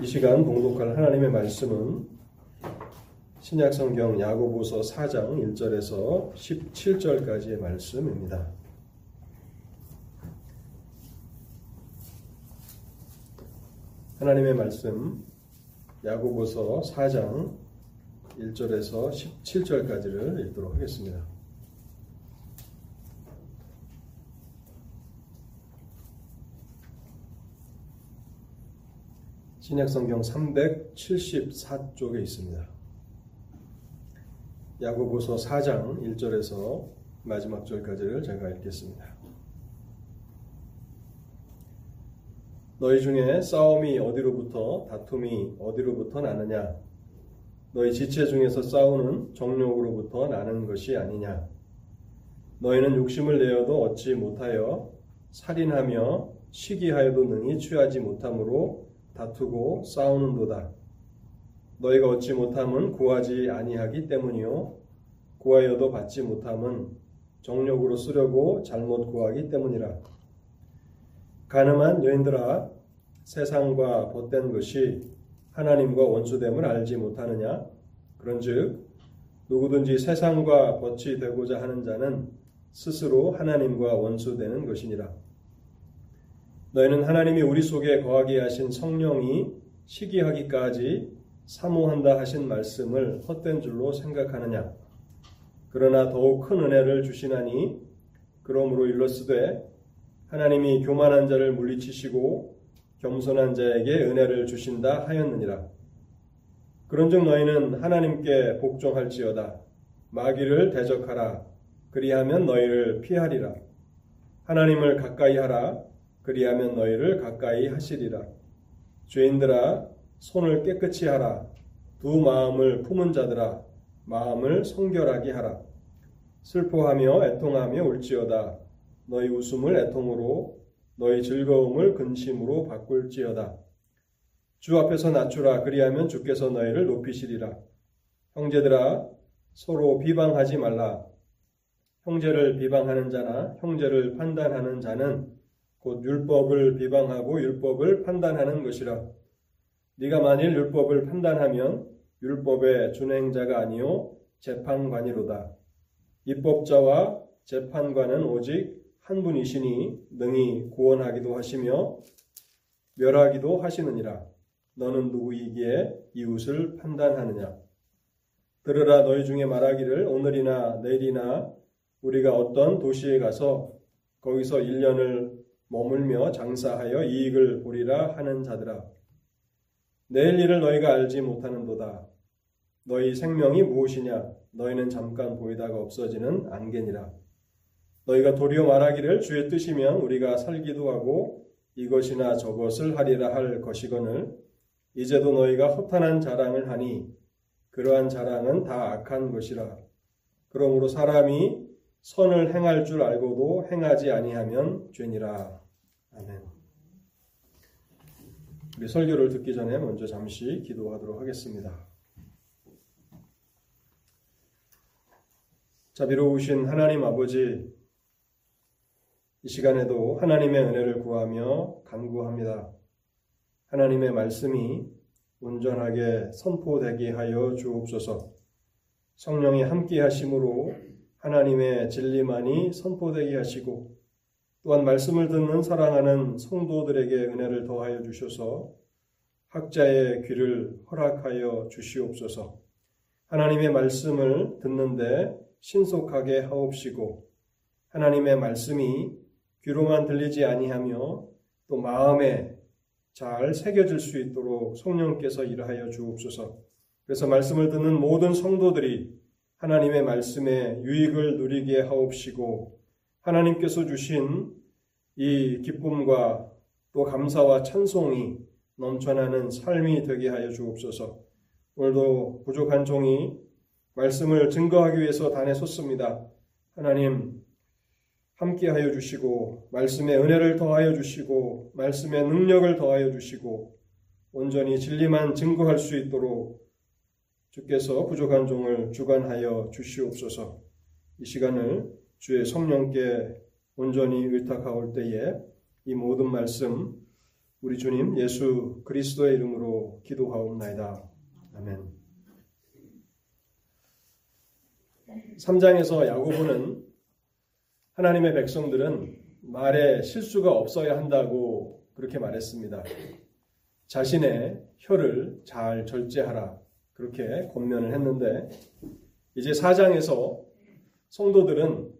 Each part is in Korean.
이 시간 봉독할 하나님의 말씀은 신약성경 야고보서 4장 1절에서 17절까지의 말씀입니다. 하나님의 말씀 야고보서 4장 1절에서 17절까지를 읽도록 하겠습니다. 신약성경 374쪽에 있습니다. 야고보서 4장 1절에서 마지막 절까지를 제가 읽겠습니다. 너희 중에 싸움이 어디로부터 다툼이 어디로부터 나느냐 너희 지체 중에서 싸우는 정욕으로부터 나는 것이 아니냐 너희는 욕심을 내어도 얻지 못하여 살인하며 시기하여도 능히 취하지 못함으로 다투고 싸우는도다. 너희가 얻지 못함은 구하지 아니하기 때문이요 구하여도 받지 못함은 정력으로 쓰려고 잘못 구하기 때문이라. 가늠한 여인들아 세상과 벗된 것이 하나님과 원수됨을 알지 못하느냐? 그런즉 누구든지 세상과 벗이 되고자 하는 자는 스스로 하나님과 원수되는 것이니라. 너희는 하나님이 우리 속에 거하게 하신 성령이 시기하기까지 사모한다 하신 말씀을 헛된 줄로 생각하느냐? 그러나 더욱 큰 은혜를 주시나니 그러므로 일러스되 하나님이 교만한 자를 물리치시고 겸손한 자에게 은혜를 주신다 하였느니라. 그런즉 너희는 하나님께 복종할지어다. 마귀를 대적하라. 그리하면 너희를 피하리라. 하나님을 가까이 하라. 그리하면 너희를 가까이 하시리라. 죄인들아 손을 깨끗이 하라. 두 마음을 품은 자들아 마음을 성결하게 하라. 슬퍼하며 애통하며 울지어다. 너희 웃음을 애통으로 너희 즐거움을 근심으로 바꿀지어다. 주 앞에서 낮추라. 그리하면 주께서 너희를 높이시리라. 형제들아 서로 비방하지 말라. 형제를 비방하는 자나 형제를 판단하는 자는 곧 율법을 비방하고 율법을 판단하는 것이라. 네가 만일 율법을 판단하면 율법의 준행자가 아니요 재판관이로다. 입법자와 재판관은 오직 한 분이시니 능히 구원하기도 하시며 멸하기도 하시느니라. 너는 누구이기에 이웃을 판단하느냐? 들으라 너희 중에 말하기를 오늘이나 내일이나 우리가 어떤 도시에 가서 거기서 1년을 머물며 장사하여 이익을 보리라 하는 자들아. 내일 일을 너희가 알지 못하는도다. 너희 생명이 무엇이냐? 너희는 잠깐 보이다가 없어지는 안개니라. 너희가 도리어 말하기를 주의 뜻이면 우리가 살기도 하고 이것이나 저것을 하리라 할 것이거늘 이제도 너희가 허탄한 자랑을 하니 그러한 자랑은 다 악한 것이라. 그러므로 사람이 선을 행할 줄 알고도 행하지 아니하면 죄니라. 아멘. 우리 설교를 듣기 전에 먼저 잠시 기도하도록 하겠습니다. 자비로우신 하나님 아버지, 이 시간에도 하나님의 은혜를 구하며 간구합니다. 하나님의 말씀이 온전하게 선포되게 하여 주옵소서. 성령이 함께 하심으로 하나님의 진리만이 선포되게 하시고 또한 말씀을 듣는 사랑하는 성도들에게 은혜를 더하여 주셔서 학자의 귀를 허락하여 주시옵소서. 하나님의 말씀을 듣는데 신속하게 하옵시고 하나님의 말씀이 귀로만 들리지 아니하며 또 마음에 잘 새겨질 수 있도록 성령께서 일하여 주옵소서. 그래서 말씀을 듣는 모든 성도들이 하나님의 말씀에 유익을 누리게 하옵시고 하나님께서 주신 이 기쁨과 또 감사와 찬송이 넘쳐나는 삶이 되게 하여 주옵소서. 오늘도 부족한 종이 말씀을 증거하기 위해서 단에 섰습니다. 하나님 함께 하여 주시고 말씀의 은혜를 더하여 주시고 말씀의 능력을 더하여 주시고 온전히 진리만 증거할 수 있도록 주께서 부족한 종을 주관하여 주시옵소서. 이 시간을 주의 성령께 온전히 의탁하올 때에 이 모든 말씀 우리 주님 예수 그리스도의 이름으로 기도하옵나이다. 아멘. 3장에서 야고보는 하나님의 백성들은 말에 실수가 없어야 한다고 그렇게 말했습니다. 자신의 혀를 잘 절제하라. 그렇게 권면을 했는데, 이제 4장에서 성도들은,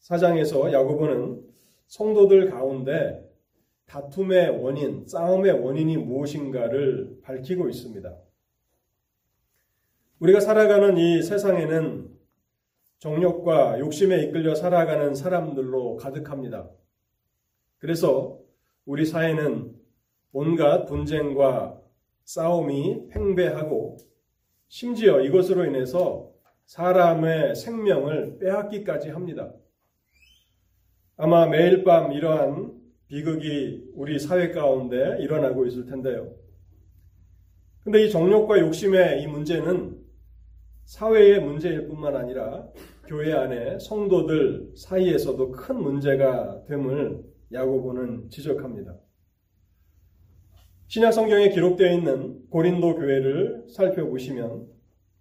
4장에서 야고보는 성도들 가운데 다툼의 원인, 싸움의 원인이 무엇인가를 밝히고 있습니다. 우리가 살아가는 이 세상에는 정욕과 욕심에 이끌려 살아가는 사람들로 가득합니다. 그래서 우리 사회는 온갖 분쟁과 싸움이 팽배하고 심지어 이것으로 인해서 사람의 생명을 빼앗기까지 합니다. 아마 매일 밤 이러한 비극이 우리 사회 가운데 일어나고 있을 텐데요. 근데 이 정욕과 욕심의 이 문제는 사회의 문제일 뿐만 아니라 교회 안에 성도들 사이에서도 큰 문제가 됨을 야고보는 지적합니다. 신약 성경에 기록되어 있는 고린도 교회를 살펴보시면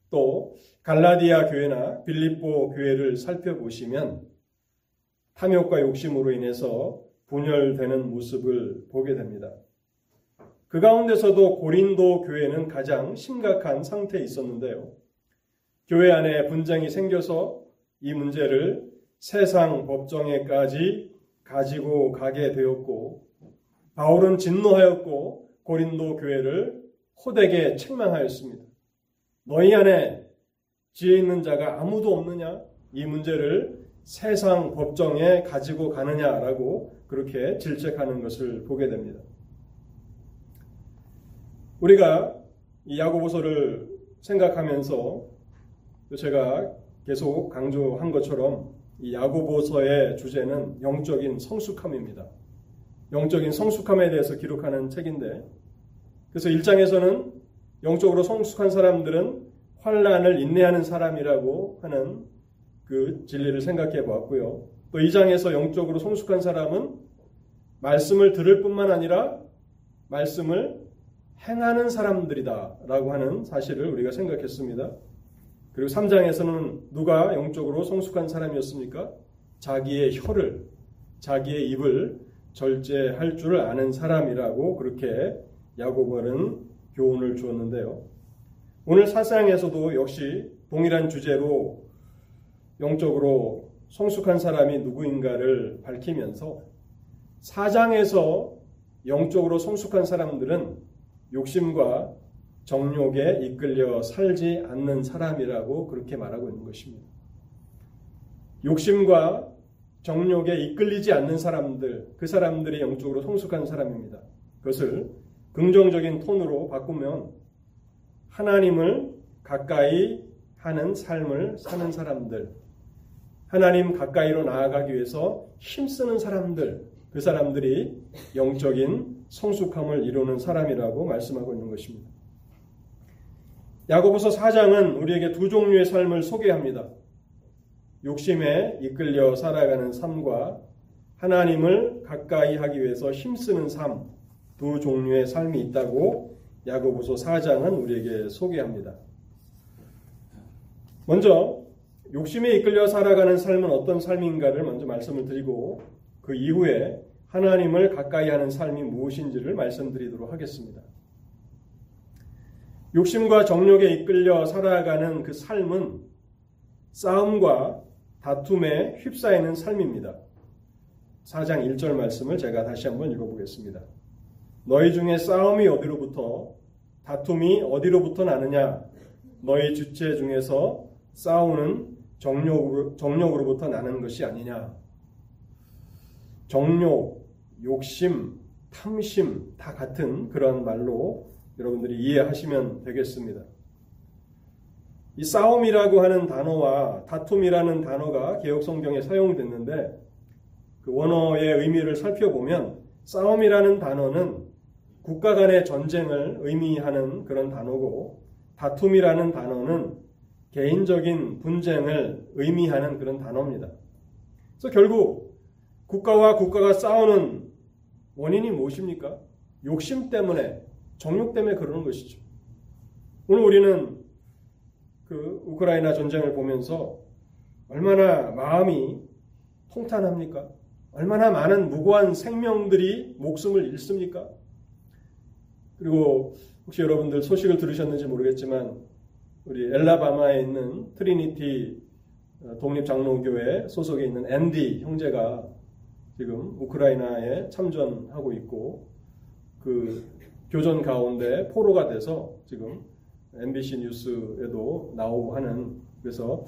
또 갈라디아 교회나 빌립보 교회를 살펴보시면 탐욕과 욕심으로 인해서 분열되는 모습을 보게 됩니다. 그 가운데서도 고린도 교회는 가장 심각한 상태에 있었는데요. 교회 안에 분쟁이 생겨서 이 문제를 세상 법정에까지 가지고 가게 되었고, 바울은 진노하였고, 고린도 교회를 호되게 책망하였습니다. 너희 안에 지혜 있는 자가 아무도 없느냐? 이 문제를 세상 법정에 가지고 가느냐라고 그렇게 질책하는 것을 보게 됩니다. 우리가 이 야고보서를 생각하면서 제가 계속 강조한 것처럼 이 야고보서의 주제는 영적인 성숙함입니다. 영적인 성숙함에 대해서 기록하는 책인데 그래서 1장에서는 영적으로 성숙한 사람들은 환란을 인내하는 사람이라고 하는 그 진리를 생각해 보았고요. 또 2장에서 영적으로 성숙한 사람은 말씀을 들을 뿐만 아니라 말씀을 행하는 사람들이다라고 하는 사실을 우리가 생각했습니다. 그리고 3장에서는 누가 영적으로 성숙한 사람이었습니까? 자기의 혀를, 자기의 입을 절제할 줄 아는 사람이라고 그렇게 야고보는 교훈을 주었는데요. 오늘 사상에서도 역시 동일한 주제로 영적으로 성숙한 사람이 누구인가를 밝히면서 사장에서 영적으로 성숙한 사람들은 욕심과 정욕에 이끌려 살지 않는 사람이라고 그렇게 말하고 있는 것입니다. 욕심과 정욕에 이끌리지 않는 사람들, 그 사람들이 영적으로 성숙한 사람입니다. 그것을 긍정적인 톤으로 바꾸면 하나님을 가까이 하는 삶을 사는 사람들, 하나님 가까이로 나아가기 위해서 힘쓰는 사람들, 그 사람들이 영적인 성숙함을 이루는 사람이라고 말씀하고 있는 것입니다. 야고보서 4장은 우리에게 두 종류의 삶을 소개합니다. 욕심에 이끌려 살아가는 삶과 하나님을 가까이 하기 위해서 힘쓰는 삶, 두 종류의 삶이 있다고 야고보서 4장은 우리에게 소개합니다. 먼저 욕심에 이끌려 살아가는 삶은 어떤 삶인가를 먼저 말씀을 드리고 그 이후에 하나님을 가까이 하는 삶이 무엇인지를 말씀드리도록 하겠습니다. 욕심과 정욕에 이끌려 살아가는 그 삶은 싸움과 다툼에 휩싸이는 삶입니다. 4장 1절 말씀을 제가 다시 한번 읽어보겠습니다. 너희 중에 싸움이 어디로부터 다툼이 어디로부터 나느냐? 너희 주체 중에서 싸우는 정욕으로, 정욕으로부터 나는 것이 아니냐. 정욕, 욕심, 탐심 다 같은 그런 말로 여러분들이 이해하시면 되겠습니다. 이 싸움이라고 하는 단어와 다툼이라는 단어가 개혁 성경에 사용됐는데 그 원어의 의미를 살펴보면 싸움이라는 단어는 국가 간의 전쟁을 의미하는 그런 단어고 다툼이라는 단어는 개인적인 분쟁을 의미하는 그런 단어입니다. 그래서 결국 국가와 국가가 싸우는 원인이 무엇입니까? 욕심 때문에, 정욕 때문에 그러는 것이죠. 오늘 우리는 그 우크라이나 전쟁을 보면서 얼마나 마음이 통탄합니까? 얼마나 많은 무고한 생명들이 목숨을 잃습니까? 그리고 혹시 여러분들 소식을 들으셨는지 모르겠지만 우리 앨라배마에 있는 트리니티 어, 독립장로교회 소속에 있는 앤디 형제가 지금 우크라이나에 참전하고 있고 그 교전 가운데 포로가 돼서 지금 MBC 뉴스에도 나오고 하는 그래서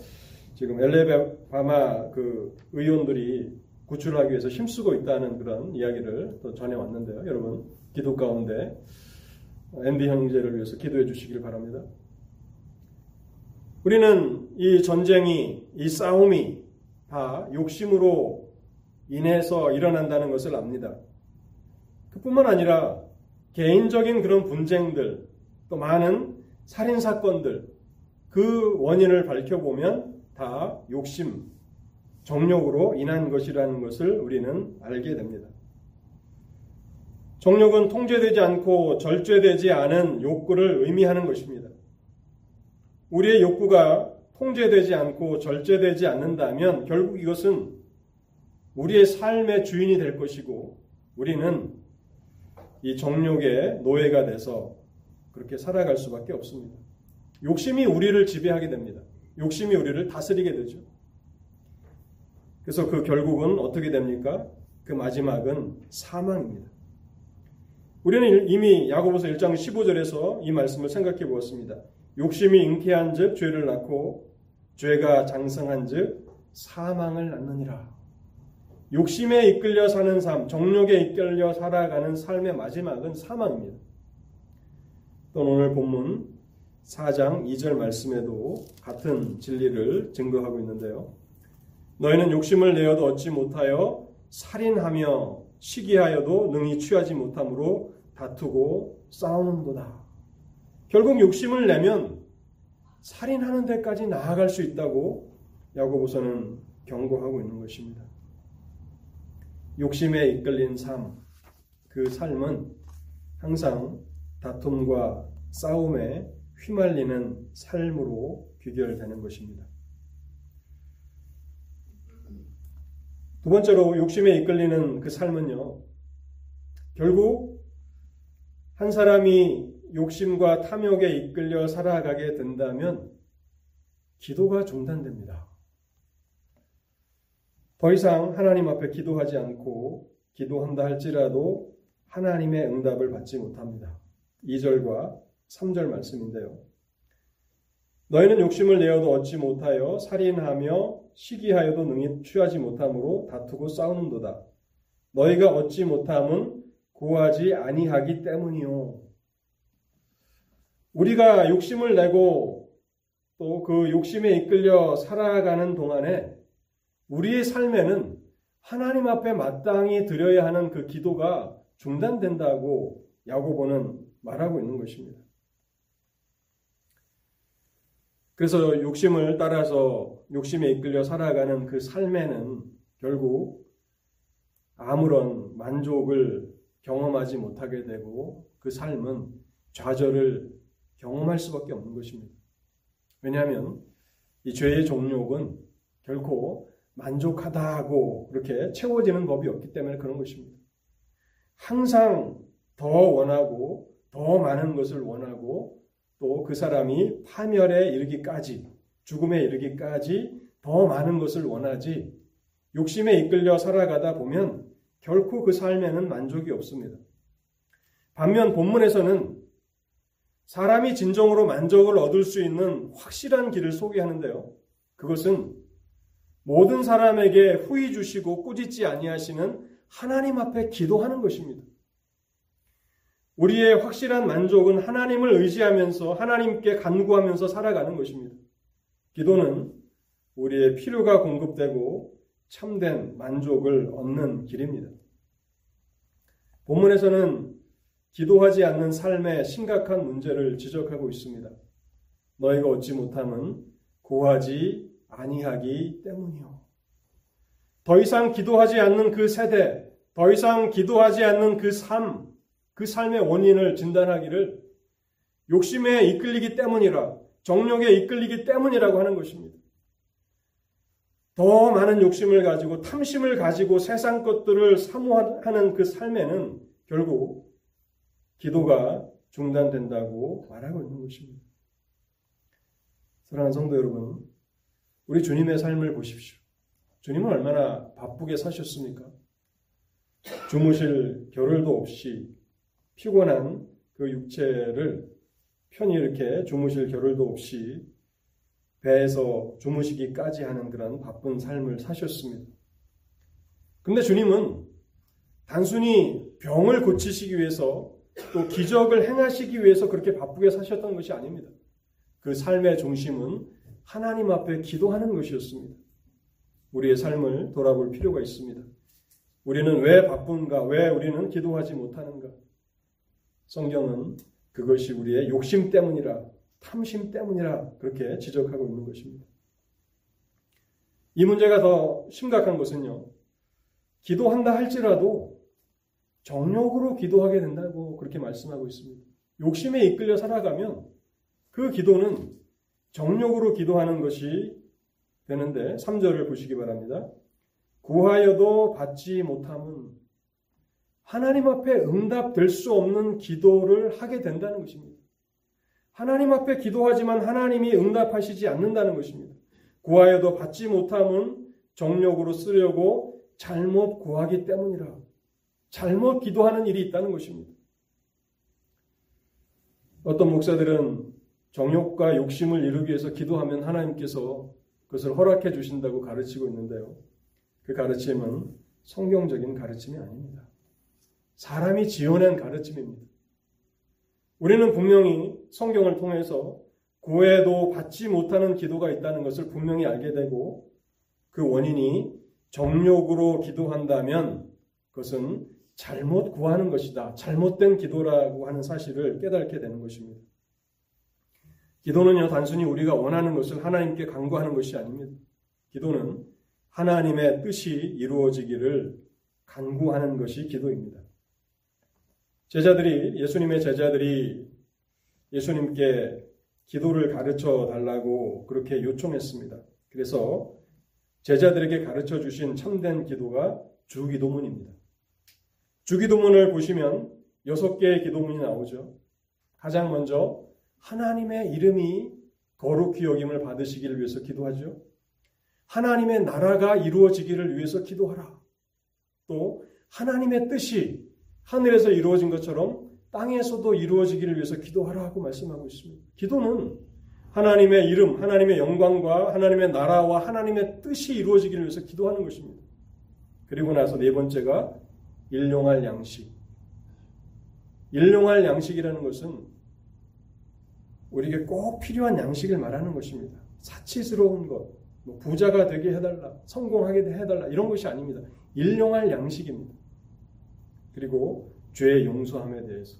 지금 엘레바마 그 의원들이 구출하기 위해서 힘쓰고 있다는 그런 이야기를 또 전해왔는데요. 여러분 기도 가운데 앤디 형제를 위해서 기도해 주시길 바랍니다. 우리는 이 전쟁이, 이 싸움이 다 욕심으로 인해서 일어난다는 것을 압니다. 그뿐만 아니라 개인적인 그런 분쟁들, 또 많은 살인 사건들, 그 원인을 밝혀보면 다 욕심, 정욕으로 인한 것이라는 것을 우리는 알게 됩니다. 정욕은 통제되지 않고 절제되지 않은 욕구를 의미하는 것입니다. 우리의 욕구가 통제되지 않고 절제되지 않는다면 결국 이것은 우리의 삶의 주인이 될 것이고 우리는 이 정욕의 노예가 돼서 그렇게 살아갈 수밖에 없습니다. 욕심이 우리를 지배하게 됩니다. 욕심이 우리를 다스리게 되죠. 그래서 그 결국은 어떻게 됩니까? 그 마지막은 사망입니다. 우리는 이미 야고보서 1장 15절에서 이 말씀을 생각해 보았습니다. 욕심이 잉태한 즉 죄를 낳고 죄가 장성한 즉 사망을 낳느니라. 욕심에 이끌려 사는 삶, 정욕에 이끌려 살아가는 삶의 마지막은 사망입니다. 또 오늘 본문 4장 2절 말씀에도 같은 진리를 증거하고 있는데요. 너희는 욕심을 내어도 얻지 못하여 살인하며 시기하여도 능히 취하지 못함으로 다투고 싸우는도다. 결국 욕심을 내면 살인하는 데까지 나아갈 수 있다고 야고보서는 경고하고 있는 것입니다. 욕심에 이끌린 삶, 그 삶은 항상 다툼과 싸움에 휘말리는 삶으로 귀결되는 것입니다. 두 번째로 욕심에 이끌리는 그 삶은요, 결국 한 사람이 욕심과 탐욕에 이끌려 살아가게 된다면 기도가 중단됩니다. 더 이상 하나님 앞에 기도하지 않고 기도한다 할지라도 하나님의 응답을 받지 못합니다. 2절과 3절 말씀인데요. 너희는 욕심을 내어도 얻지 못하여 살인하며 시기하여도 능히 취하지 못함으로 다투고 싸우는도다. 너희가 얻지 못함은 구하지 아니하기 때문이요. 우리가 욕심을 내고 또 그 욕심에 이끌려 살아가는 동안에 우리의 삶에는 하나님 앞에 마땅히 드려야 하는 그 기도가 중단된다고 야고보는 말하고 있는 것입니다. 그래서 욕심을 따라서 욕심에 이끌려 살아가는 그 삶에는 결국 아무런 만족을 경험하지 못하게 되고 그 삶은 좌절을 경험할 수밖에 없는 것입니다. 왜냐하면 이 죄의 종욕은 결코 만족하다고 그렇게 채워지는 법이 없기 때문에 그런 것입니다. 항상 더 원하고 더 많은 것을 원하고 또 그 사람이 파멸에 이르기까지 죽음에 이르기까지 더 많은 것을 원하지 욕심에 이끌려 살아가다 보면 결코 그 삶에는 만족이 없습니다. 반면 본문에서는 사람이 진정으로 만족을 얻을 수 있는 확실한 길을 소개하는데요. 그것은 모든 사람에게 후히 주시고 꾸짖지 아니하시는 하나님 앞에 기도하는 것입니다. 우리의 확실한 만족은 하나님을 의지하면서 하나님께 간구하면서 살아가는 것입니다. 기도는 우리의 필요가 공급되고 참된 만족을 얻는 길입니다. 본문에서는 기도하지 않는 삶의 심각한 문제를 지적하고 있습니다. 너희가 얻지 못함은 구하지 아니하기 때문이요. 더 이상 기도하지 않는 그 세대, 더 이상 기도하지 않는 그 삶, 그 삶의 원인을 진단하기를 욕심에 이끌리기 때문이라, 정욕에 이끌리기 때문이라고 하는 것입니다. 더 많은 욕심을 가지고 탐심을 가지고 세상 것들을 사모하는 그 삶에는 결국 기도가 중단된다고 말하고 있는 것입니다. 사랑하는 성도 여러분, 우리 주님의 삶을 보십시오. 주님은 얼마나 바쁘게 사셨습니까? 주무실 겨를도 없이 피곤한 그 육체를 편히 이렇게 주무실 겨를도 없이 배에서 주무시기까지 하는 그런 바쁜 삶을 사셨습니다. 근데 주님은 단순히 병을 고치시기 위해서 또 기적을 행하시기 위해서 그렇게 바쁘게 사셨던 것이 아닙니다. 그 삶의 중심은 하나님 앞에 기도하는 것이었습니다. 우리의 삶을 돌아볼 필요가 있습니다. 우리는 왜 바쁜가? 왜 우리는 기도하지 못하는가? 성경은 그것이 우리의 욕심 때문이라, 탐심 때문이라 그렇게 지적하고 있는 것입니다. 이 문제가 더 심각한 것은요, 기도한다 할지라도 정욕으로 기도하게 된다고 그렇게 말씀하고 있습니다. 욕심에 이끌려 살아가면 그 기도는 정욕으로 기도하는 것이 되는데 3절을 보시기 바랍니다. 구하여도 받지 못함은 하나님 앞에 응답될 수 없는 기도를 하게 된다는 것입니다. 하나님 앞에 기도하지만 하나님이 응답하시지 않는다는 것입니다. 구하여도 받지 못함은 정욕으로 쓰려고 잘못 구하기 때문이라. 잘못 기도하는 일이 있다는 것입니다. 어떤 목사들은 정욕과 욕심을 이루기 위해서 기도하면 하나님께서 그것을 허락해 주신다고 가르치고 있는데요. 그 가르침은 성경적인 가르침이 아닙니다. 사람이 지어낸 가르침입니다. 우리는 분명히 성경을 통해서 구해도 받지 못하는 기도가 있다는 것을 분명히 알게 되고 그 원인이 정욕으로 기도한다면 그것은 잘못 구하는 것이다. 잘못된 기도라고 하는 사실을 깨닫게 되는 것입니다. 기도는요, 단순히 우리가 원하는 것을 하나님께 강구하는 것이 아닙니다. 기도는 하나님의 뜻이 이루어지기를 간구하는 것이 기도입니다. 제자들이, 예수님의 제자들이 예수님께 기도를 가르쳐 달라고 그렇게 요청했습니다. 그래서 제자들에게 가르쳐 주신 참된 기도가 주기도문입니다. 주기도문을 보시면 여섯 개의 기도문이 나오죠. 가장 먼저 하나님의 이름이 거룩히 여김을 받으시기를 위해서 기도하죠. 하나님의 나라가 이루어지기를 위해서 기도하라. 또 하나님의 뜻이 하늘에서 이루어진 것처럼 땅에서도 이루어지기를 위해서 기도하라 하고 말씀하고 있습니다. 기도는 하나님의 이름, 하나님의 영광과 하나님의 나라와 하나님의 뜻이 이루어지기를 위해서 기도하는 것입니다. 그리고 나서 네 번째가 일용할 양식. 일용할 양식이라는 것은 우리에게 꼭 필요한 양식을 말하는 것입니다. 사치스러운 것, 뭐 부자가 되게 해달라, 성공하게 해달라 이런 것이 아닙니다. 일용할 양식입니다. 그리고 죄의 용서함에 대해서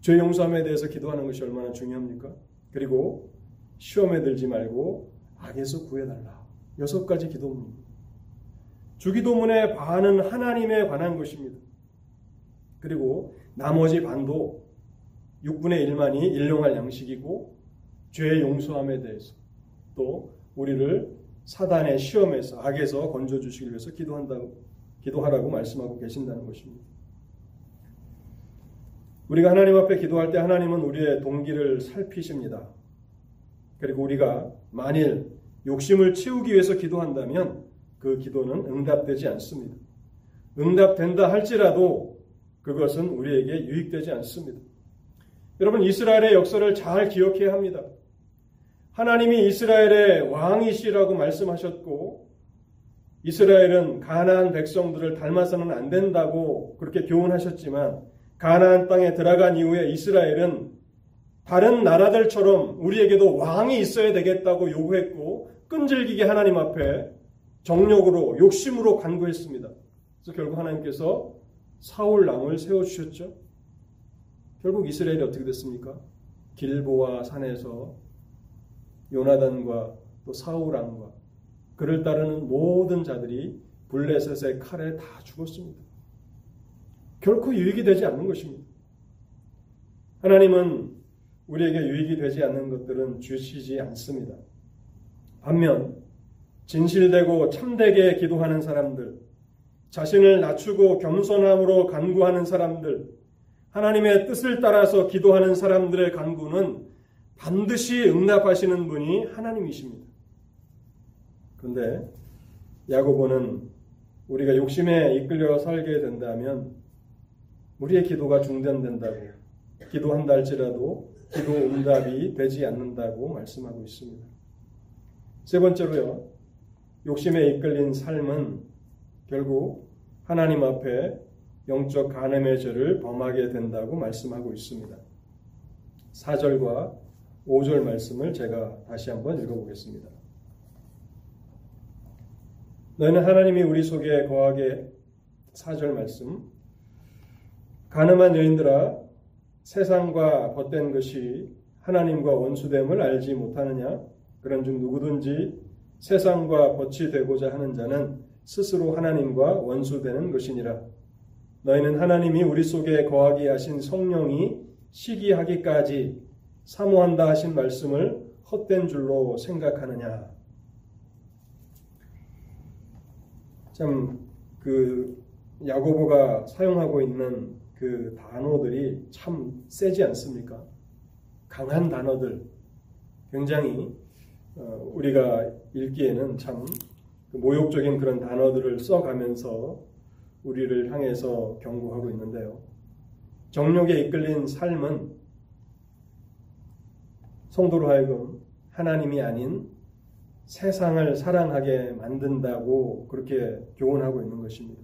죄 용서함에 대해서 기도하는 것이 얼마나 중요합니까? 그리고 시험에 들지 말고 악에서 구해달라. 여섯 가지 기도문입니다. 주기도문의 반은 하나님에 관한 것입니다. 그리고 나머지 반도 6분의 1만이 일용할 양식이고 죄의 용서함에 대해서 또 우리를 사단의 시험에서 악에서 건져 주시기 위해서 기도한다고 기도하라고 말씀하고 계신다는 것입니다. 우리가 하나님 앞에 기도할 때 하나님은 우리의 동기를 살피십니다. 그리고 우리가 만일 욕심을 채우기 위해서 기도한다면 그 기도는 응답되지 않습니다. 응답된다 할지라도 그것은 우리에게 유익되지 않습니다. 여러분 이스라엘의 역사를 잘 기억해야 합니다. 하나님이 이스라엘의 왕이시라고 말씀하셨고 이스라엘은 가나안 백성들을 닮아서는 안 된다고 그렇게 교훈하셨지만 가나안 땅에 들어간 이후에 이스라엘은 다른 나라들처럼 우리에게도 왕이 있어야 되겠다고 요구했고 끈질기게 하나님 앞에 정력으로 욕심으로 간구했습니다. 그래서 결국 하나님께서 사울 왕을 세워 주셨죠. 결국 이스라엘이 어떻게 됐습니까? 길보아 산에서 요나단과 또 사울 왕과 그를 따르는 모든 자들이 블레셋의 칼에 다 죽었습니다. 결코 유익이 되지 않는 것입니다. 하나님은 우리에게 유익이 되지 않는 것들은 주시지 않습니다. 반면 진실되고 참되게 기도하는 사람들, 자신을 낮추고 겸손함으로 간구하는 사람들, 하나님의 뜻을 따라서 기도하는 사람들의 간구는 반드시 응답하시는 분이 하나님이십니다. 그런데 야고보는 우리가 욕심에 이끌려 살게 된다면 우리의 기도가 중단된다고 기도한다 할지라도 기도 응답이 되지 않는다고 말씀하고 있습니다. 세 번째로요. 욕심에 이끌린 삶은 결국 하나님 앞에 영적 간음의 죄를 범하게 된다고 말씀하고 있습니다. 4절과 5절 말씀을 제가 다시 한번 읽어보겠습니다. 너희는 하나님이 우리 속에 거하게 4절 말씀. 가늠한 여인들아 세상과 벗된 것이 하나님과 원수됨을 알지 못하느냐? 그런즉 누구든지 세상과 벗이 되고자 하는 자는 스스로 하나님과 원수되는 것이니라. 너희는 하나님이 우리 속에 거하게 하신 성령이 시기하기까지 사모한다 하신 말씀을 헛된 줄로 생각하느냐 참 그 야고보가 사용하고 있는 그 단어들이 참 세지 않습니까? 강한 단어들, 굉장히 어, 우리가 읽기에는 참그 모욕적인 그런 단어들을 써가면서 우리를 향해서 경고하고 있는데요. 정욕에 이끌린 삶은 성도로 하여금 하나님이 아닌 세상을 사랑하게 만든다고 그렇게 교훈하고 있는 것입니다.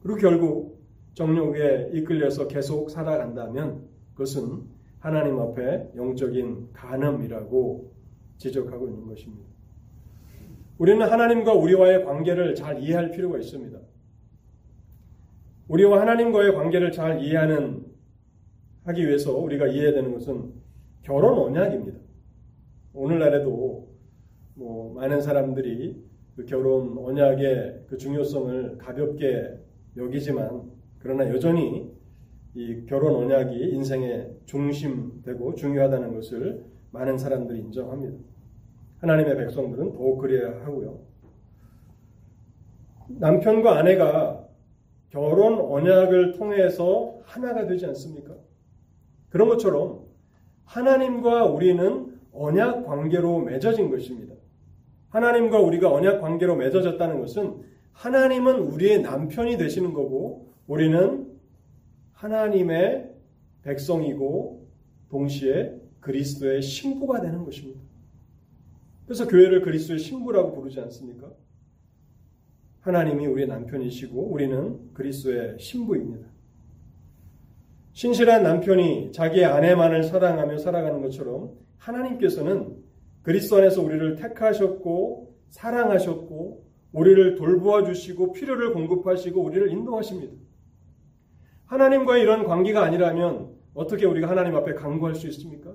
그리고 결국 정욕에 이끌려서 계속 살아간다면 그것은 하나님 앞에 영적인 간음이라고 지적하고 있는 것입니다. 우리는 하나님과 우리와의 관계를 잘 이해할 필요가 있습니다. 우리와 하나님과의 관계를 잘 이해하는 하기 위해서 우리가 이해해야 되는 것은 결혼 언약입니다. 오늘날에도 뭐 많은 사람들이 그 결혼 언약의 그 중요성을 가볍게 여기지만 그러나 여전히 이 결혼 언약이 인생의 중심되고 중요하다는 것을 많은 사람들이 인정합니다. 하나님의 백성들은 더욱 그래야 하고요. 남편과 아내가 결혼 언약을 통해서 하나가 되지 않습니까? 그런 것처럼 하나님과 우리는 언약 관계로 맺어진 것입니다. 하나님과 우리가 언약 관계로 맺어졌다는 것은 하나님은 우리의 남편이 되시는 거고 우리는 하나님의 백성이고 동시에 그리스도의 신부가 되는 것입니다. 그래서 교회를 그리스도의 신부라고 부르지 않습니까? 하나님이 우리의 남편이시고 우리는 그리스도의 신부입니다. 신실한 남편이 자기의 아내만을 사랑하며 살아가는 것처럼 하나님께서는 그리스도 안에서 우리를 택하셨고 사랑하셨고 우리를 돌보아 주시고 필요를 공급하시고 우리를 인도하십니다. 하나님과의 이런 관계가 아니라면 어떻게 우리가 하나님 앞에 강구할 수 있습니까?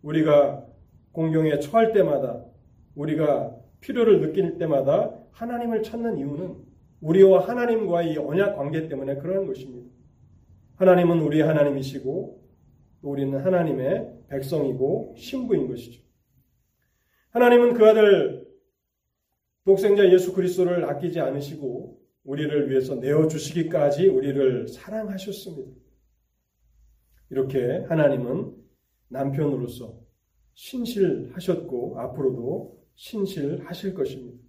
우리가 공경에 처할 때마다 우리가 필요를 느낄 때마다 하나님을 찾는 이유는 우리와 하나님과의 이 언약 관계 때문에 그러한 것입니다. 하나님은 우리의 하나님이시고 우리는 하나님의 백성이고 신부인 것이죠. 하나님은 그 아들 독생자 예수 그리스도를 아끼지 않으시고 우리를 위해서 내어 주시기까지 우리를 사랑하셨습니다. 이렇게 하나님은 남편으로서 신실하셨고 앞으로도 신실하실 것입니다.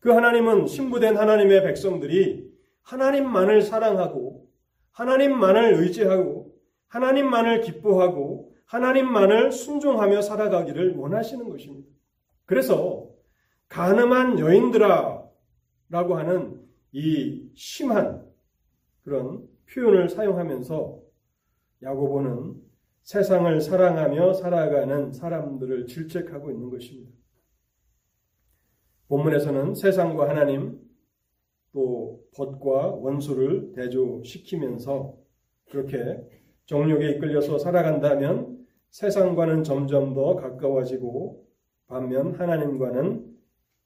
그 하나님은 신부된 하나님의 백성들이 하나님만을 사랑하고 하나님만을 의지하고 하나님만을 기뻐하고 하나님만을 순종하며 살아가기를 원하시는 것입니다. 그래서 가늠한 여인들아 라고 하는 이 심한 그런 표현을 사용하면서 야고보는 세상을 사랑하며 살아가는 사람들을 질책하고 있는 것입니다. 본문에서는 세상과 하나님 또 벗과 원수를 대조시키면서 그렇게 정욕에 이끌려서 살아간다면 세상과는 점점 더 가까워지고 반면 하나님과는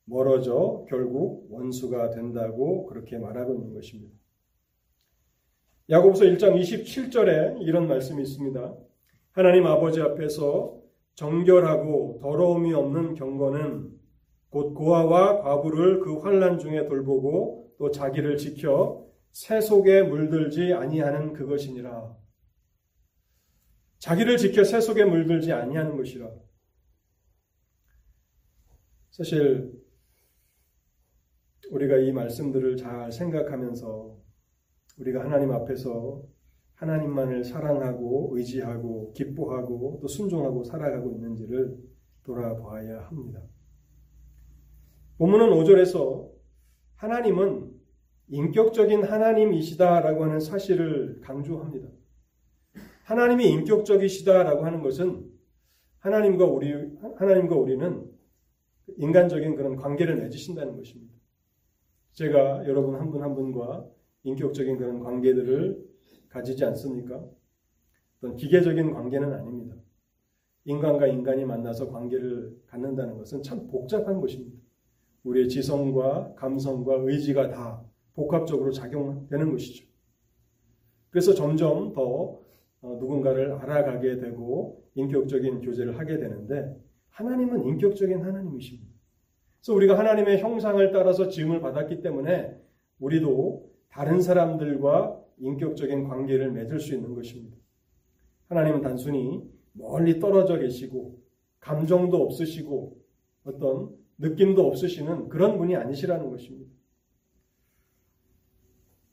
멀어져 결국 원수가 된다고 그렇게 말하고 있는 것입니다. 야고보서 1장 27절에 이런 말씀이 있습니다. 하나님 아버지 앞에서 정결하고 더러움이 없는 경건은 곧 고아와 과부를 그 환란 중에 돌보고 또 자기를 지켜 새 속에 물들지 아니하는 그것이니라. 자기를 지켜 새 속에 물들지 아니하는 것이라. 사실 우리가 이 말씀들을 잘 생각하면서 우리가 하나님 앞에서 하나님만을 사랑하고 의지하고 기뻐하고 또 순종하고 살아가고 있는지를 돌아봐야 합니다. 본문은 5절에서 하나님은 인격적인 하나님이시다라고 하는 사실을 강조합니다. 하나님이 인격적이시다라고 하는 것은 하나님과 우리 하나님과 우리는 인간적인 그런 관계를 맺으신다는 것입니다. 제가 여러분 한분한 분과 인격적인 그런 관계들을 가지지 않습니까? 어떤 기계적인 관계는 아닙니다. 인간과 인간이 만나서 관계를 갖는다는 것은 참 복잡한 것입니다. 우리의 지성과 감성과 의지가 다 복합적으로 작용되는 것이죠. 그래서 점점 더 어, 누군가를 알아가게 되고 인격적인 교제를 하게 되는데 하나님은 인격적인 하나님이십니다. 그래서 우리가 하나님의 형상을 따라서 지음을 받았기 때문에 우리도 다른 사람들과 인격적인 관계를 맺을 수 있는 것입니다. 하나님은 단순히 멀리 떨어져 계시고 감정도 없으시고 어떤 느낌도 없으시는 그런 분이 아니시라는 것입니다.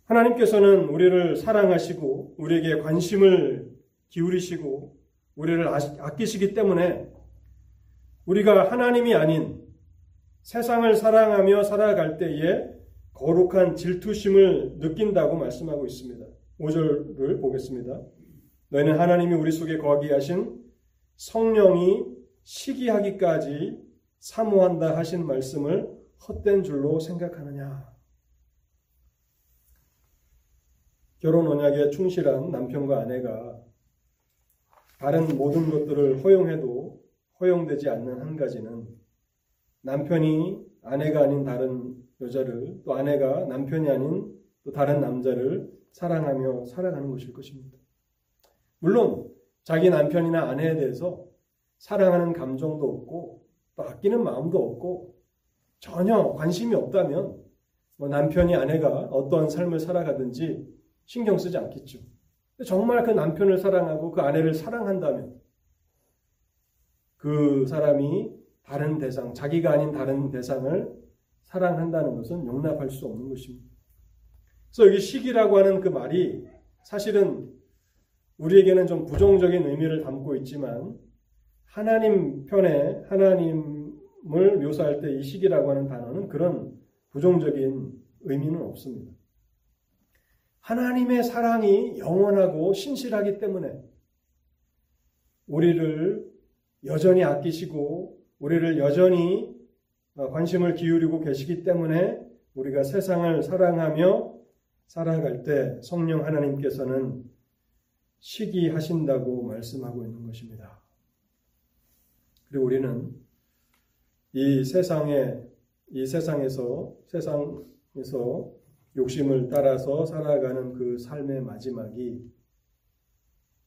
하나님께서는 우리를 사랑하시고 우리에게 관심을 기울이시고 우리를 아끼시기 때문에 우리가 하나님이 아닌 세상을 사랑하며 살아갈 때에 거룩한 질투심을 느낀다고 말씀하고 있습니다. 5절을 보겠습니다. 너희는 하나님이 우리 속에 거하게 하신 성령이 시기하기까지 사모한다 하신 말씀을 헛된 줄로 생각하느냐? 결혼 언약에 충실한 남편과 아내가 다른 모든 것들을 허용해도 허용되지 않는 한 가지는 남편이 아내가 아닌 다른 여자를 또 아내가 남편이 아닌 또 다른 남자를 사랑하며 살아가는 것일 것입니다. 물론 자기 남편이나 아내에 대해서 사랑하는 감정도 없고 또 아끼는 마음도 없고 전혀 관심이 없다면 뭐 남편이 아내가 어떠한 삶을 살아가든지 신경 쓰지 않겠죠. 정말 그 남편을 사랑하고 그 아내를 사랑한다면 그 사람이 다른 대상, 자기가 아닌 다른 대상을 사랑한다는 것은 용납할 수 없는 것입니다. 그래서 여기 시기라고 하는 그 말이 사실은 우리에게는 좀 부정적인 의미를 담고 있지만 하나님 편에 하나님을 묘사할 때 이 시기라고 하는 단어는 그런 부정적인 의미는 없습니다. 하나님의 사랑이 영원하고 신실하기 때문에 우리를 여전히 아끼시고 우리를 여전히 어, 관심을 기울이고 계시기 때문에 우리가 세상을 사랑하며 살아갈 때 성령 하나님께서는 시기하신다고 말씀하고 있는 것입니다. 그리고 우리는 이 세상에 이 세상에서 세상에서 욕심을 따라서 살아가는 그 삶의 마지막이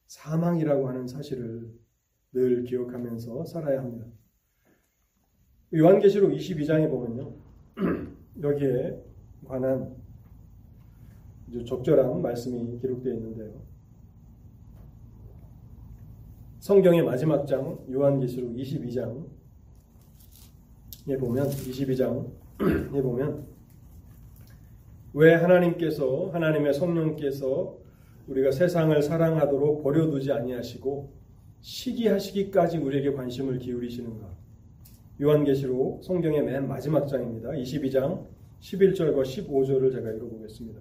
사망이라고 하는 사실을 늘 기억하면서 살아야 합니다. 요한계시록 22장에 보면요. 여기에 관한 적절한 말씀이 기록되어 있는데요. 성경의 마지막 장 요한계시록 22장에 보면 22장에 보면 왜 하나님께서 하나님의 성령께서 우리가 세상을 사랑하도록 버려두지 아니하시고 시기하시기까지 우리에게 관심을 기울이시는가? 요한계시록 성경의 맨 마지막 장입니다. 22장 11절과 15절을 제가 읽어보겠습니다.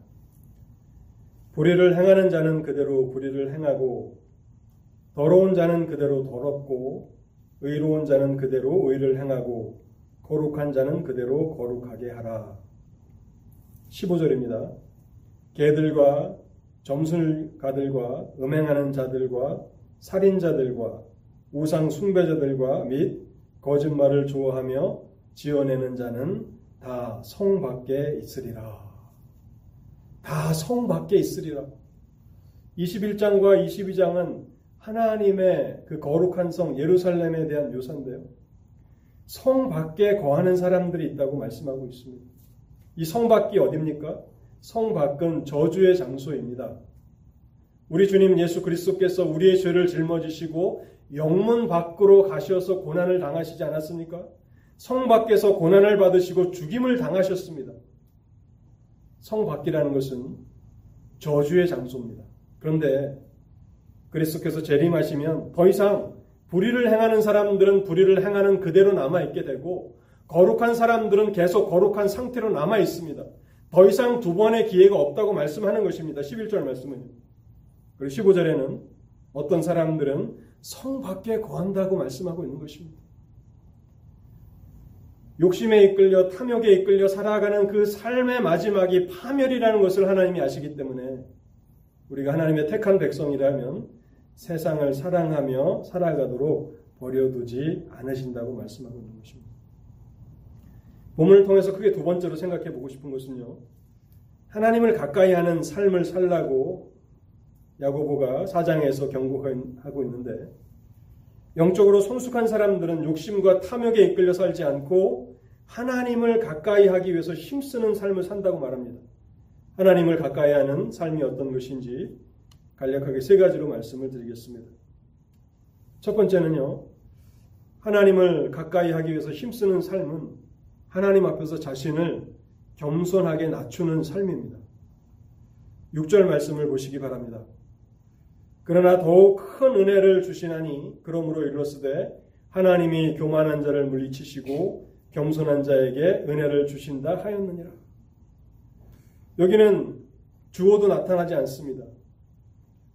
불의를 행하는 자는 그대로 불의를 행하고 더러운 자는 그대로 더럽고 의로운 자는 그대로 의를 행하고 거룩한 자는 그대로 거룩하게 하라. 15절입니다. 개들과 점술가들과 음행하는 자들과 살인자들과 우상 숭배자들과 및 거짓말을 좋아하며 지어내는 자는 다 성 밖에 있으리라. 다 성 밖에 있으리라. 21장과 22장은 하나님의 그 거룩한 성 예루살렘에 대한 묘사인데요. 성 밖에 거하는 사람들이 있다고 말씀하고 있습니다. 이 성 밖이 어딥니까? 성 밖은 저주의 장소입니다. 우리 주님 예수 그리스도께서 우리의 죄를 짊어지시고 영문 밖으로 가셔서 고난을 당하시지 않았습니까? 성 밖에서 고난을 받으시고 죽임을 당하셨습니다. 성 밖이라는 것은 저주의 장소입니다. 그런데 그리스도께서 재림하시면 더 이상 불의를 행하는 사람들은 불의를 행하는 그대로 남아 있게 되고 거룩한 사람들은 계속 거룩한 상태로 남아 있습니다. 더 이상 두 번의 기회가 없다고 말씀하는 것입니다. 11절 말씀은요. 그리고 15절에는 어떤 사람들은 성 밖에 거한다고 말씀하고 있는 것입니다. 욕심에 이끌려 탐욕에 이끌려 살아가는 그 삶의 마지막이 파멸이라는 것을 하나님이 아시기 때문에 우리가 하나님의 택한 백성이라면 세상을 사랑하며 살아가도록 버려두지 않으신다고 말씀하고 있는 것입니다. 본문을 통해서 크게 두 번째로 생각해 보고 싶은 것은요. 하나님을 가까이 하는 삶을 살라고 야고보가 사장에서 경고하고 있는데 영적으로 성숙한 사람들은 욕심과 탐욕에 이끌려 살지 않고 하나님을 가까이 하기 위해서 힘쓰는 삶을 산다고 말합니다. 하나님을 가까이 하는 삶이 어떤 것인지 간략하게 세 가지로 말씀을 드리겠습니다. 첫 번째는요. 하나님을 가까이 하기 위해서 힘쓰는 삶은 하나님 앞에서 자신을 겸손하게 낮추는 삶입니다. 6절 말씀을 보시기 바랍니다. 그러나 더욱 큰 은혜를 주시나니 그러므로 이르렀으되 하나님이 교만한 자를 물리치시고 겸손한 자에게 은혜를 주신다 하였느니라. 여기는 주어도 나타나지 않습니다.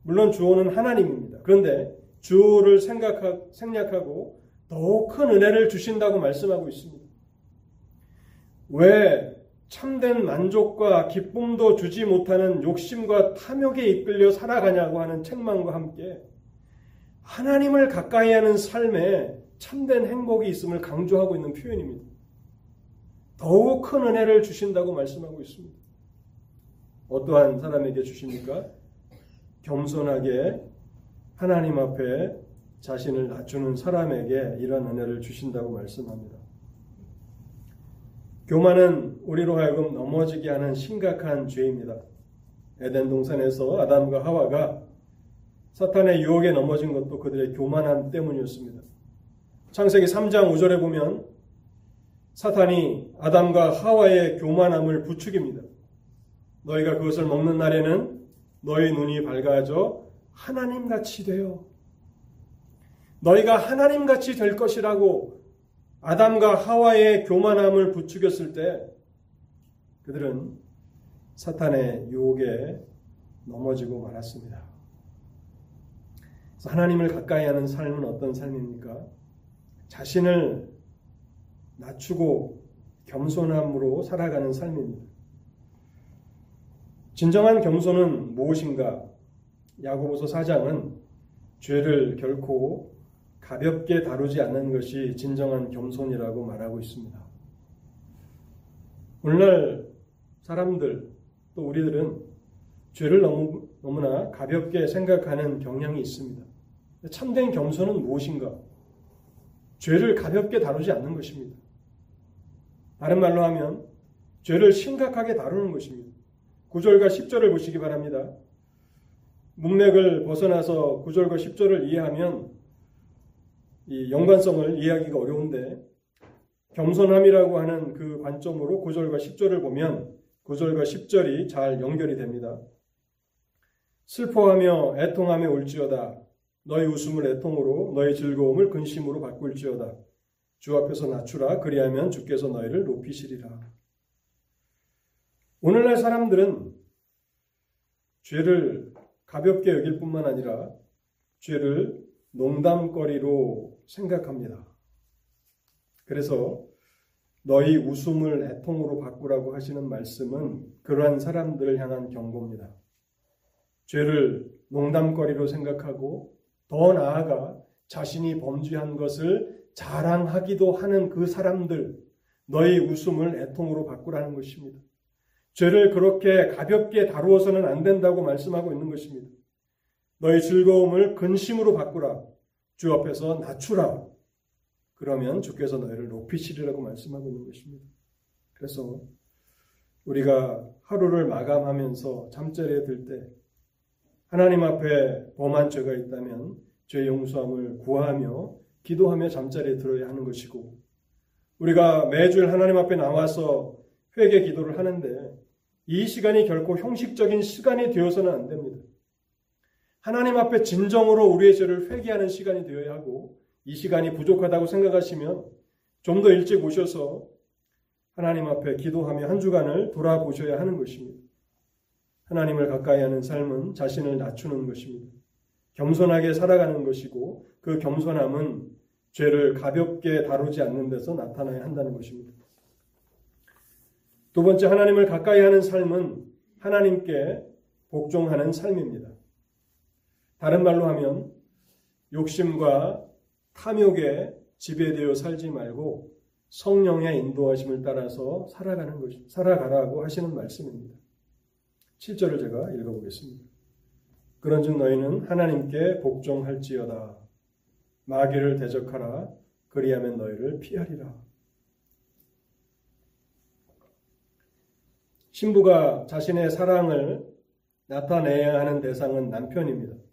물론 주어는 하나님입니다. 그런데 주어를 생각하, 생략하고 더욱 큰 은혜를 주신다고 말씀하고 있습니다. 왜 참된 만족과 기쁨도 주지 못하는 욕심과 탐욕에 이끌려 살아가냐고 하는 책망과 함께 하나님을 가까이 하는 삶에 참된 행복이 있음을 강조하고 있는 표현입니다. 더욱 큰 은혜를 주신다고 말씀하고 있습니다. 어떠한 사람에게 주십니까? 겸손하게 하나님 앞에 자신을 낮추는 사람에게 이런 은혜를 주신다고 말씀합니다. 교만은 우리로 하여금 넘어지게 하는 심각한 죄입니다. 에덴 동산에서 아담과 하와가 사탄의 유혹에 넘어진 것도 그들의 교만함 때문이었습니다. 창세기 3장 5절에 보면 사탄이 아담과 하와의 교만함을 부추깁니다. 너희가 그것을 먹는 날에는 너희 눈이 밝아져 하나님같이 되어 너희가 하나님같이 될 것이라고 아담과 하와의 교만함을 부추겼을 때 그들은 사탄의 유혹에 넘어지고 말았습니다. 하나님을 가까이 하는 삶은 어떤 삶입니까? 자신을 낮추고 겸손함으로 살아가는 삶입니다. 진정한 겸손은 무엇인가? 야고보서 4장은 죄를 결코 가볍게 다루지 않는 것이 진정한 겸손이라고 말하고 있습니다. 오늘날 사람들 또 우리들은 죄를 너무, 너무나 가볍게 생각하는 경향이 있습니다. 참된 겸손은 무엇인가? 죄를 가볍게 다루지 않는 것입니다. 다른 말로 하면 죄를 심각하게 다루는 것입니다. 9절과 10절을 보시기 바랍니다. 문맥을 벗어나서 9절과 10절을 이해하면 이 연관성을 이해하기가 어려운데 겸손함이라고 하는 그 관점으로 9절과 10절을 보면 9절과 10절이 잘 연결이 됩니다. 슬퍼하며 애통하며 울지어다. 너희 웃음을 애통으로 너희 즐거움을 근심으로 바꿀지어다. 주 앞에서 낮추라. 그리하면 주께서 너희를 높이시리라. 오늘날 사람들은 죄를 가볍게 여길 뿐만 아니라 죄를 농담거리로 생각합니다. 그래서 너희 웃음을 애통으로 바꾸라고 하시는 말씀은 그러한 사람들을 향한 경고입니다. 죄를 농담거리로 생각하고 더 나아가 자신이 범죄한 것을 자랑하기도 하는 그 사람들, 너희 웃음을 애통으로 바꾸라는 것입니다. 죄를 그렇게 가볍게 다루어서는 안 된다고 말씀하고 있는 것입니다. 너희 즐거움을 근심으로 바꾸라. 주 앞에서 낮추라. 그러면 주께서 너희를 높이시리라고 말씀하고 있는 것입니다. 그래서 우리가 하루를 마감하면서 잠자리에 들 때 하나님 앞에 범한 죄가 있다면 죄 용서함을 구하며 기도하며 잠자리에 들어야 하는 것이고 우리가 매주 하나님 앞에 나와서 회개 기도를 하는데 이 시간이 결코 형식적인 시간이 되어서는 안 됩니다. 하나님 앞에 진정으로 우리의 죄를 회개하는 시간이 되어야 하고 이 시간이 부족하다고 생각하시면 좀 더 일찍 오셔서 하나님 앞에 기도하며 한 주간을 돌아보셔야 하는 것입니다. 하나님을 가까이 하는 삶은 자신을 낮추는 것입니다. 겸손하게 살아가는 것이고 그 겸손함은 죄를 가볍게 다루지 않는 데서 나타나야 한다는 것입니다. 두 번째 하나님을 가까이 하는 삶은 하나님께 복종하는 삶입니다. 다른 말로 하면 욕심과 탐욕에 지배되어 살지 말고 성령의 인도하심을 따라서 살아가는 것, 살아가라고 하시는 말씀입니다. 7절을 제가 읽어보겠습니다. 그런즉 너희는 하나님께 복종할지어다. 마귀를 대적하라. 그리하면 너희를 피하리라. 신부가 자신의 사랑을 나타내야 하는 대상은 남편입니다.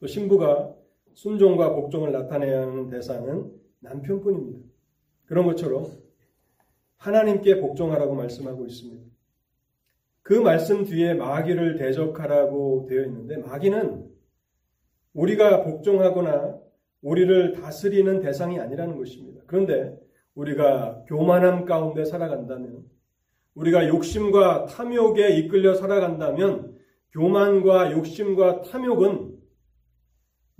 또 신부가 순종과 복종을 나타내야 하는 대상은 남편뿐입니다. 그런 것처럼 하나님께 복종하라고 말씀하고 있습니다. 그 말씀 뒤에 마귀를 대적하라고 되어 있는데 마귀는 우리가 복종하거나 우리를 다스리는 대상이 아니라는 것입니다. 그런데 우리가 교만함 가운데 살아간다면 우리가 욕심과 탐욕에 이끌려 살아간다면 교만과 욕심과 탐욕은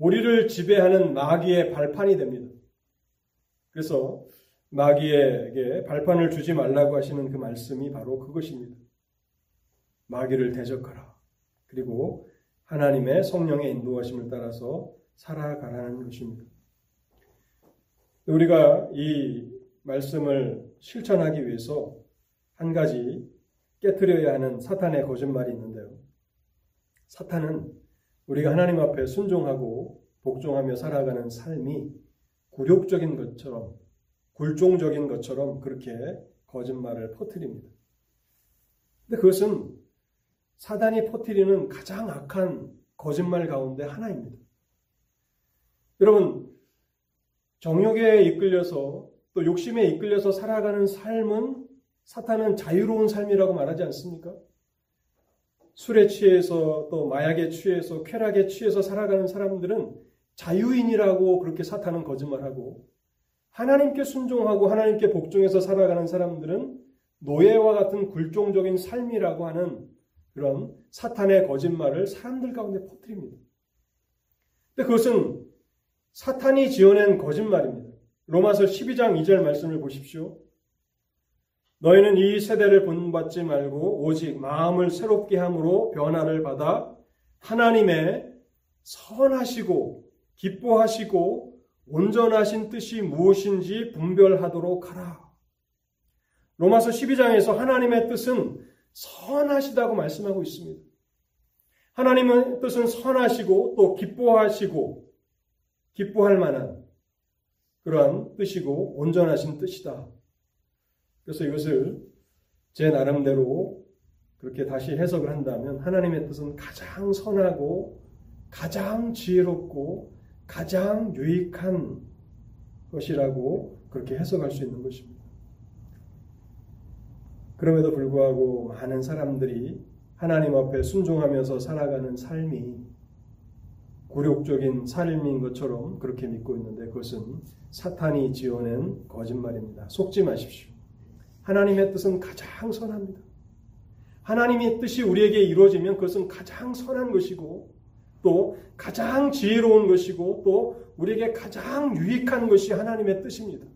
우리를 지배하는 마귀의 발판이 됩니다. 그래서 마귀에게 발판을 주지 말라고 하시는 그 말씀이 바로 그것입니다. 마귀를 대적하라. 그리고 하나님의 성령의 인도하심을 따라서 살아가라는 것입니다. 우리가 이 말씀을 실천하기 위해서 한 가지 깨뜨려야 하는 사탄의 거짓말이 있는데요. 사탄은 우리가 하나님 앞에 순종하고 복종하며 살아가는 삶이 굴욕적인 것처럼 굴종적인 것처럼 그렇게 거짓말을 퍼뜨립니다. 근데 그것은 사단이 퍼뜨리는 가장 악한 거짓말 가운데 하나입니다. 여러분, 정욕에 이끌려서 또 욕심에 이끌려서 살아가는 삶은 사탄은 자유로운 삶이라고 말하지 않습니까? 술에 취해서 또 마약에 취해서 쾌락에 취해서 살아가는 사람들은 자유인이라고 그렇게 사탄은 거짓말하고 하나님께 순종하고 하나님께 복종해서 살아가는 사람들은 노예와 같은 굴종적인 삶이라고 하는 그런 사탄의 거짓말을 사람들 가운데 퍼뜨립니다. 근데 그것은 사탄이 지어낸 거짓말입니다. 로마서 12장 2절 말씀을 보십시오. 너희는 이 세대를 본받지 말고 오직 마음을 새롭게 함으로 변화를 받아 하나님의 선하시고 기뻐하시고 온전하신 뜻이 무엇인지 분별하도록 하라. 로마서 12장에서 하나님의 뜻은 선하시다고 말씀하고 있습니다. 하나님의 뜻은 선하시고 또 기뻐하시고 기뻐할 만한 그러한 뜻이고 온전하신 뜻이다. 그래서 이것을 제 나름대로 그렇게 다시 해석을 한다면 하나님의 뜻은 가장 선하고 가장 지혜롭고 가장 유익한 것이라고 그렇게 해석할 수 있는 것입니다. 그럼에도 불구하고 많은 사람들이 하나님 앞에 순종하면서 살아가는 삶이 굴욕적인 삶인 것처럼 그렇게 믿고 있는데 그것은 사탄이 지어낸 거짓말입니다. 속지 마십시오. 하나님의 뜻은 가장 선합니다. 하나님의 뜻이 우리에게 이루어지면 그것은 가장 선한 것이고 또 가장 지혜로운 것이고 또 우리에게 가장 유익한 것이 하나님의 뜻입니다.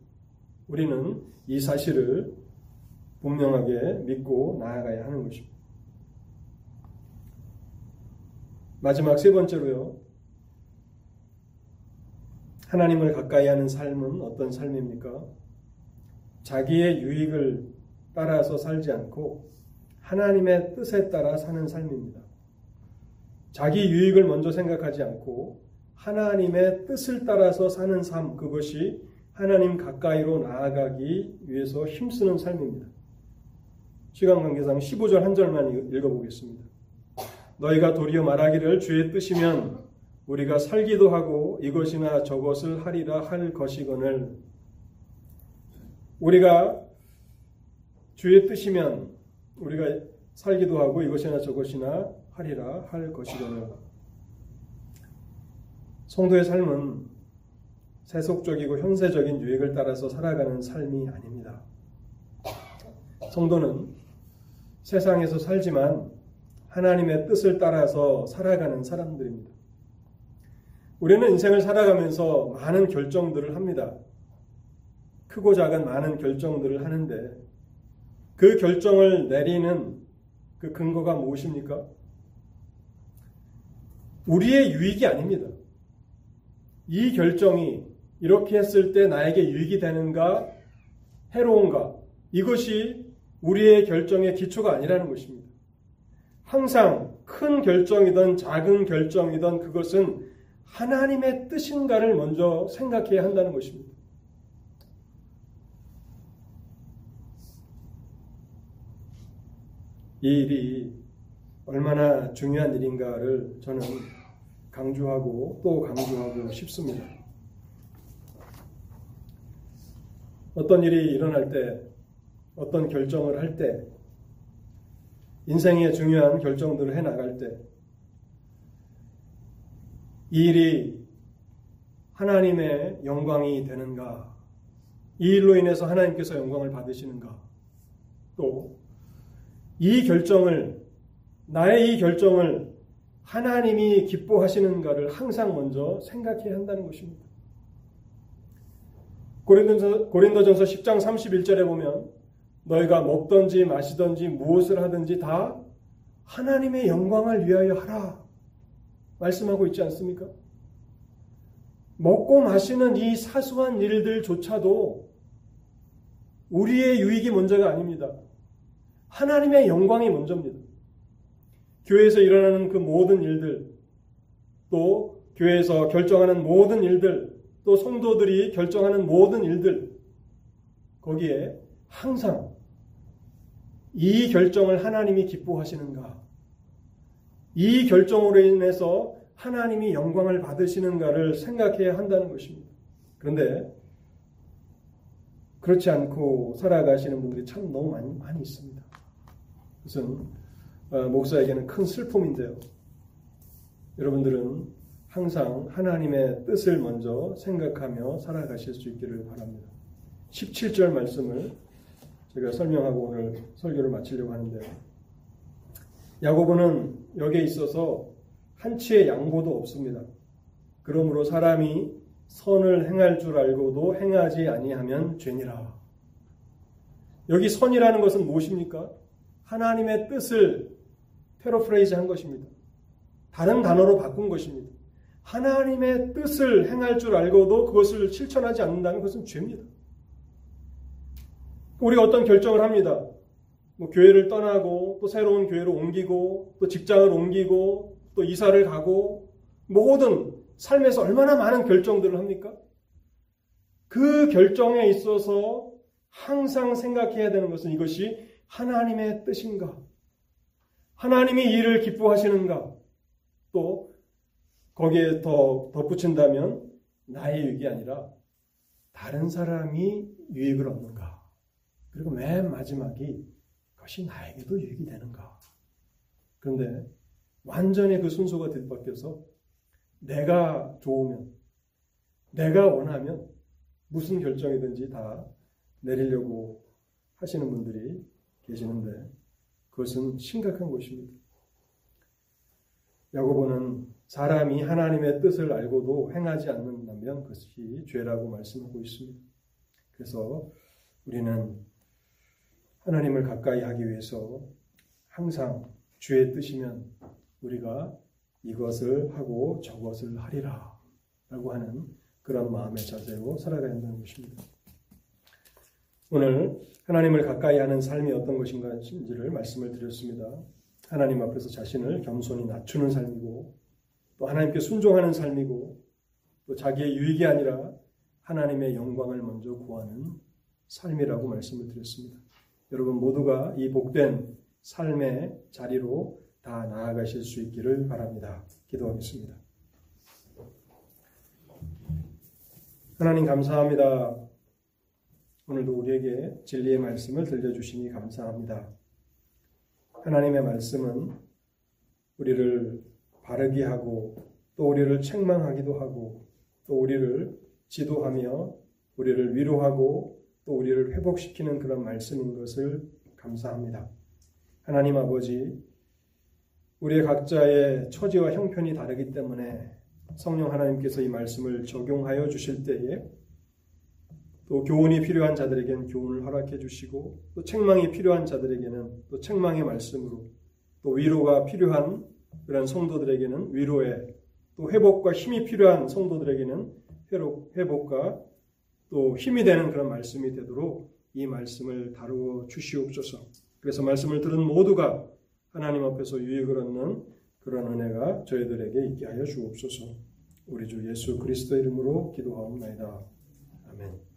우리는 이 사실을 분명하게 믿고 나아가야 하는 것입니다. 마지막 세 번째로요. 하나님을 가까이 하는 삶은 어떤 삶입니까? 자기의 유익을 따라서 살지 않고 하나님의 뜻에 따라 사는 삶입니다. 자기 유익을 먼저 생각하지 않고 하나님의 뜻을 따라서 사는 삶, 그것이 하나님 가까이로 나아가기 위해서 힘쓰는 삶입니다. 시간 관계상 15절 한 절만 읽어보겠습니다. 너희가 도리어 말하기를 주의 뜻이면 우리가 살기도 하고 이것이나 저것을 하리라 할 것이거늘 우리가 주의 뜻이면 우리가 살기도 하고 이것이나 저것이나 하리라 할 것이거늘 성도의 삶은 세속적이고 현세적인 유익을 따라서 살아가는 삶이 아닙니다. 성도는 세상에서 살지만 하나님의 뜻을 따라서 살아가는 사람들입니다. 우리는 인생을 살아가면서 많은 결정들을 합니다. 크고 작은 많은 결정들을 하는데 그 결정을 내리는 그 근거가 무엇입니까? 우리의 유익이 아닙니다. 이 결정이 이렇게 했을 때 나에게 유익이 되는가, 해로운가, 이것이 우리의 결정의 기초가 아니라는 것입니다. 항상 큰 결정이든 작은 결정이든 그것은 하나님의 뜻인가를 먼저 생각해야 한다는 것입니다. 이 일이 얼마나 중요한 일인가를 저는 강조하고 또 강조하고 싶습니다. 어떤 일이 일어날 때, 어떤 결정을 할 때, 인생의 중요한 결정들을 해 나갈 때, 이 일이 하나님의 영광이 되는가, 이 일로 인해서 하나님께서 영광을 받으시는가, 또 이 결정을, 나의 이 결정을 하나님이 기뻐하시는가를 항상 먼저 생각해야 한다는 것입니다. 고린도전서, 고린도전서 10장 31절에 보면 너희가 먹든지 마시든지 무엇을 하든지 다 하나님의 영광을 위하여 하라. 말씀하고 있지 않습니까? 먹고 마시는 이 사소한 일들조차도 우리의 유익이 먼저가 아닙니다. 하나님의 영광이 먼저입니다. 교회에서 일어나는 그 모든 일들, 또 교회에서 결정하는 모든 일들, 또 성도들이 결정하는 모든 일들 거기에 항상 이 결정을 하나님이 기뻐하시는가? 이 결정으로 인해서 하나님이 영광을 받으시는가를 생각해야 한다는 것입니다. 그런데 그렇지 않고 살아가시는 분들이 참 너무 많이, 많이 있습니다. 그것은 어, 목사에게는 큰 슬픔인데요. 여러분들은 항상 하나님의 뜻을 먼저 생각하며 살아가실 수 있기를 바랍니다. 17절 말씀을 제가 설명하고 오늘 설교를 마치려고 하는데요. 야고보는 여기에 있어서 한치의 양보도 없습니다. 그러므로 사람이 선을 행할 줄 알고도 행하지 아니하면 죄니라. 여기 선이라는 것은 무엇입니까? 하나님의 뜻을 패러프레이즈 한 것입니다. 다른 단어로 바꾼 것입니다. 하나님의 뜻을 행할 줄 알고도 그것을 실천하지 않는다는 것은 죄입니다. 우리가 어떤 결정을 합니다. 뭐 교회를 떠나고 또 새로운 교회로 옮기고 또 직장을 옮기고 또 이사를 가고 모든 삶에서 얼마나 많은 결정들을 합니까? 그 결정에 있어서 항상 생각해야 되는 것은 이것이 하나님의 뜻인가? 하나님이 이를 기뻐하시는가? 또 거기에 더 덧붙인다면 나의 유익이 아니라 다른 사람이 유익을 얻는가? 그리고 맨 마지막이 그것이 나에게도 유익이 되는가? 그런데 완전히 그 순서가 뒤바뀌어서 내가 좋으면, 내가 원하면 무슨 결정이든지 다 내리려고 하시는 분들이 계시는데 그것은 심각한 것입니다. 야고보는 사람이 하나님의 뜻을 알고도 행하지 않는다면 그것이 죄라고 말씀하고 있습니다. 그래서 우리는 하나님을 가까이 하기 위해서 항상 주의 뜻이면 우리가 이것을 하고 저것을 하리라 라고 하는 그런 마음의 자세로 살아가야 한다는 것입니다. 오늘 하나님을 가까이 하는 삶이 어떤 것인가인지를 말씀을 드렸습니다. 하나님 앞에서 자신을 겸손히 낮추는 삶이고 또 하나님께 순종하는 삶이고 또 자기의 유익이 아니라 하나님의 영광을 먼저 구하는 삶이라고 말씀을 드렸습니다. 여러분 모두가 이 복된 삶의 자리로 다 나아가실 수 있기를 바랍니다. 기도하겠습니다. 하나님 감사합니다. 오늘도 우리에게 진리의 말씀을 들려주시니 감사합니다. 하나님의 말씀은 우리를 바르게 하고 또 우리를 책망하기도 하고 또 우리를 지도하며 우리를 위로하고 또 우리를 회복시키는 그런 말씀인 것을 감사합니다. 하나님 아버지, 우리의 각자의 처지와 형편이 다르기 때문에 성령 하나님께서 이 말씀을 적용하여 주실 때에 또 교훈이 필요한 자들에게는 교훈을 허락해 주시고 또 책망이 필요한 자들에게는 또 책망의 말씀으로 또 위로가 필요한 그런 성도들에게는 위로의 또 회복과 힘이 필요한 성도들에게는 회복과 또 힘이 되는 그런 말씀이 되도록 이 말씀을 다루어 주시옵소서. 그래서 말씀을 들은 모두가 하나님 앞에서 유익을 얻는 그런 은혜가 저희들에게 있게 하여 주옵소서. 우리 주 예수 그리스도 이름으로 기도하옵나이다. 아멘.